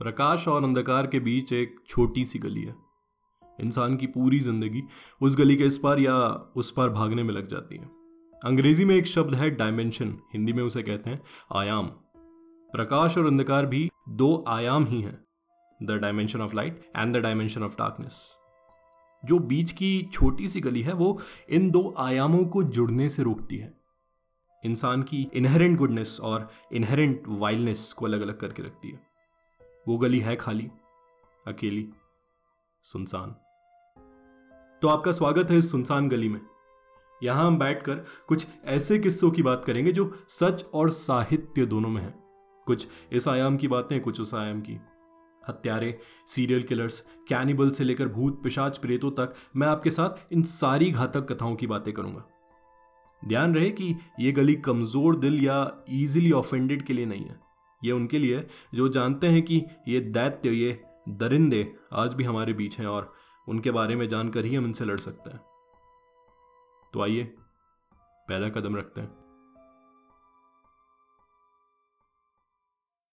प्रकाश और अंधकार के बीच एक छोटी सी गली है। इंसान की पूरी ज़िंदगी उस गली के इस पार या उस पार भागने में लग जाती है। अंग्रेज़ी में एक शब्द है डायमेंशन हिंदी में उसे कहते हैं आयाम। प्रकाश और अंधकार भी दो आयाम ही हैं the dimension of light and the dimension of darkness जो बीच की छोटी सी गली है, वो इन दो आयामों को जुड़ने से रोकती है। इंसान की इनहेरेंट गुडनेस और इनहेरेंट वाइल्डनेस को अलग अलग करके रखती है। वो गली है खाली, अकेली, सुनसान। तो आपका स्वागत है इस सुनसान गली में। यहाँ हम बैठकर कुछ ऐसे किस्सों की बात करेंगे जो सच और साहित्य दोनों में है। कुछ इस आयाम की बातें, कुछ उस आयाम की। हत्यारे, सीरियल किलर्स, कैनिबल से लेकर भूत पिशाच प्रेतों तक मैं आपके साथ इन सारी घातक कथाओं की बातें करूँगा। ध्यान रहे कि यह गली कमज़ोर दिल या इजीली ऑफेंडेड के लिए नहीं है। ये उनके लिए, जो जानते हैं कि ये दैत्य, ये दरिंदे आज भी हमारे बीच हैं और उनके बारे में जानकर ही हम इनसे लड़ सकते हैं। तो आइए, पहला कदम रखते हैं।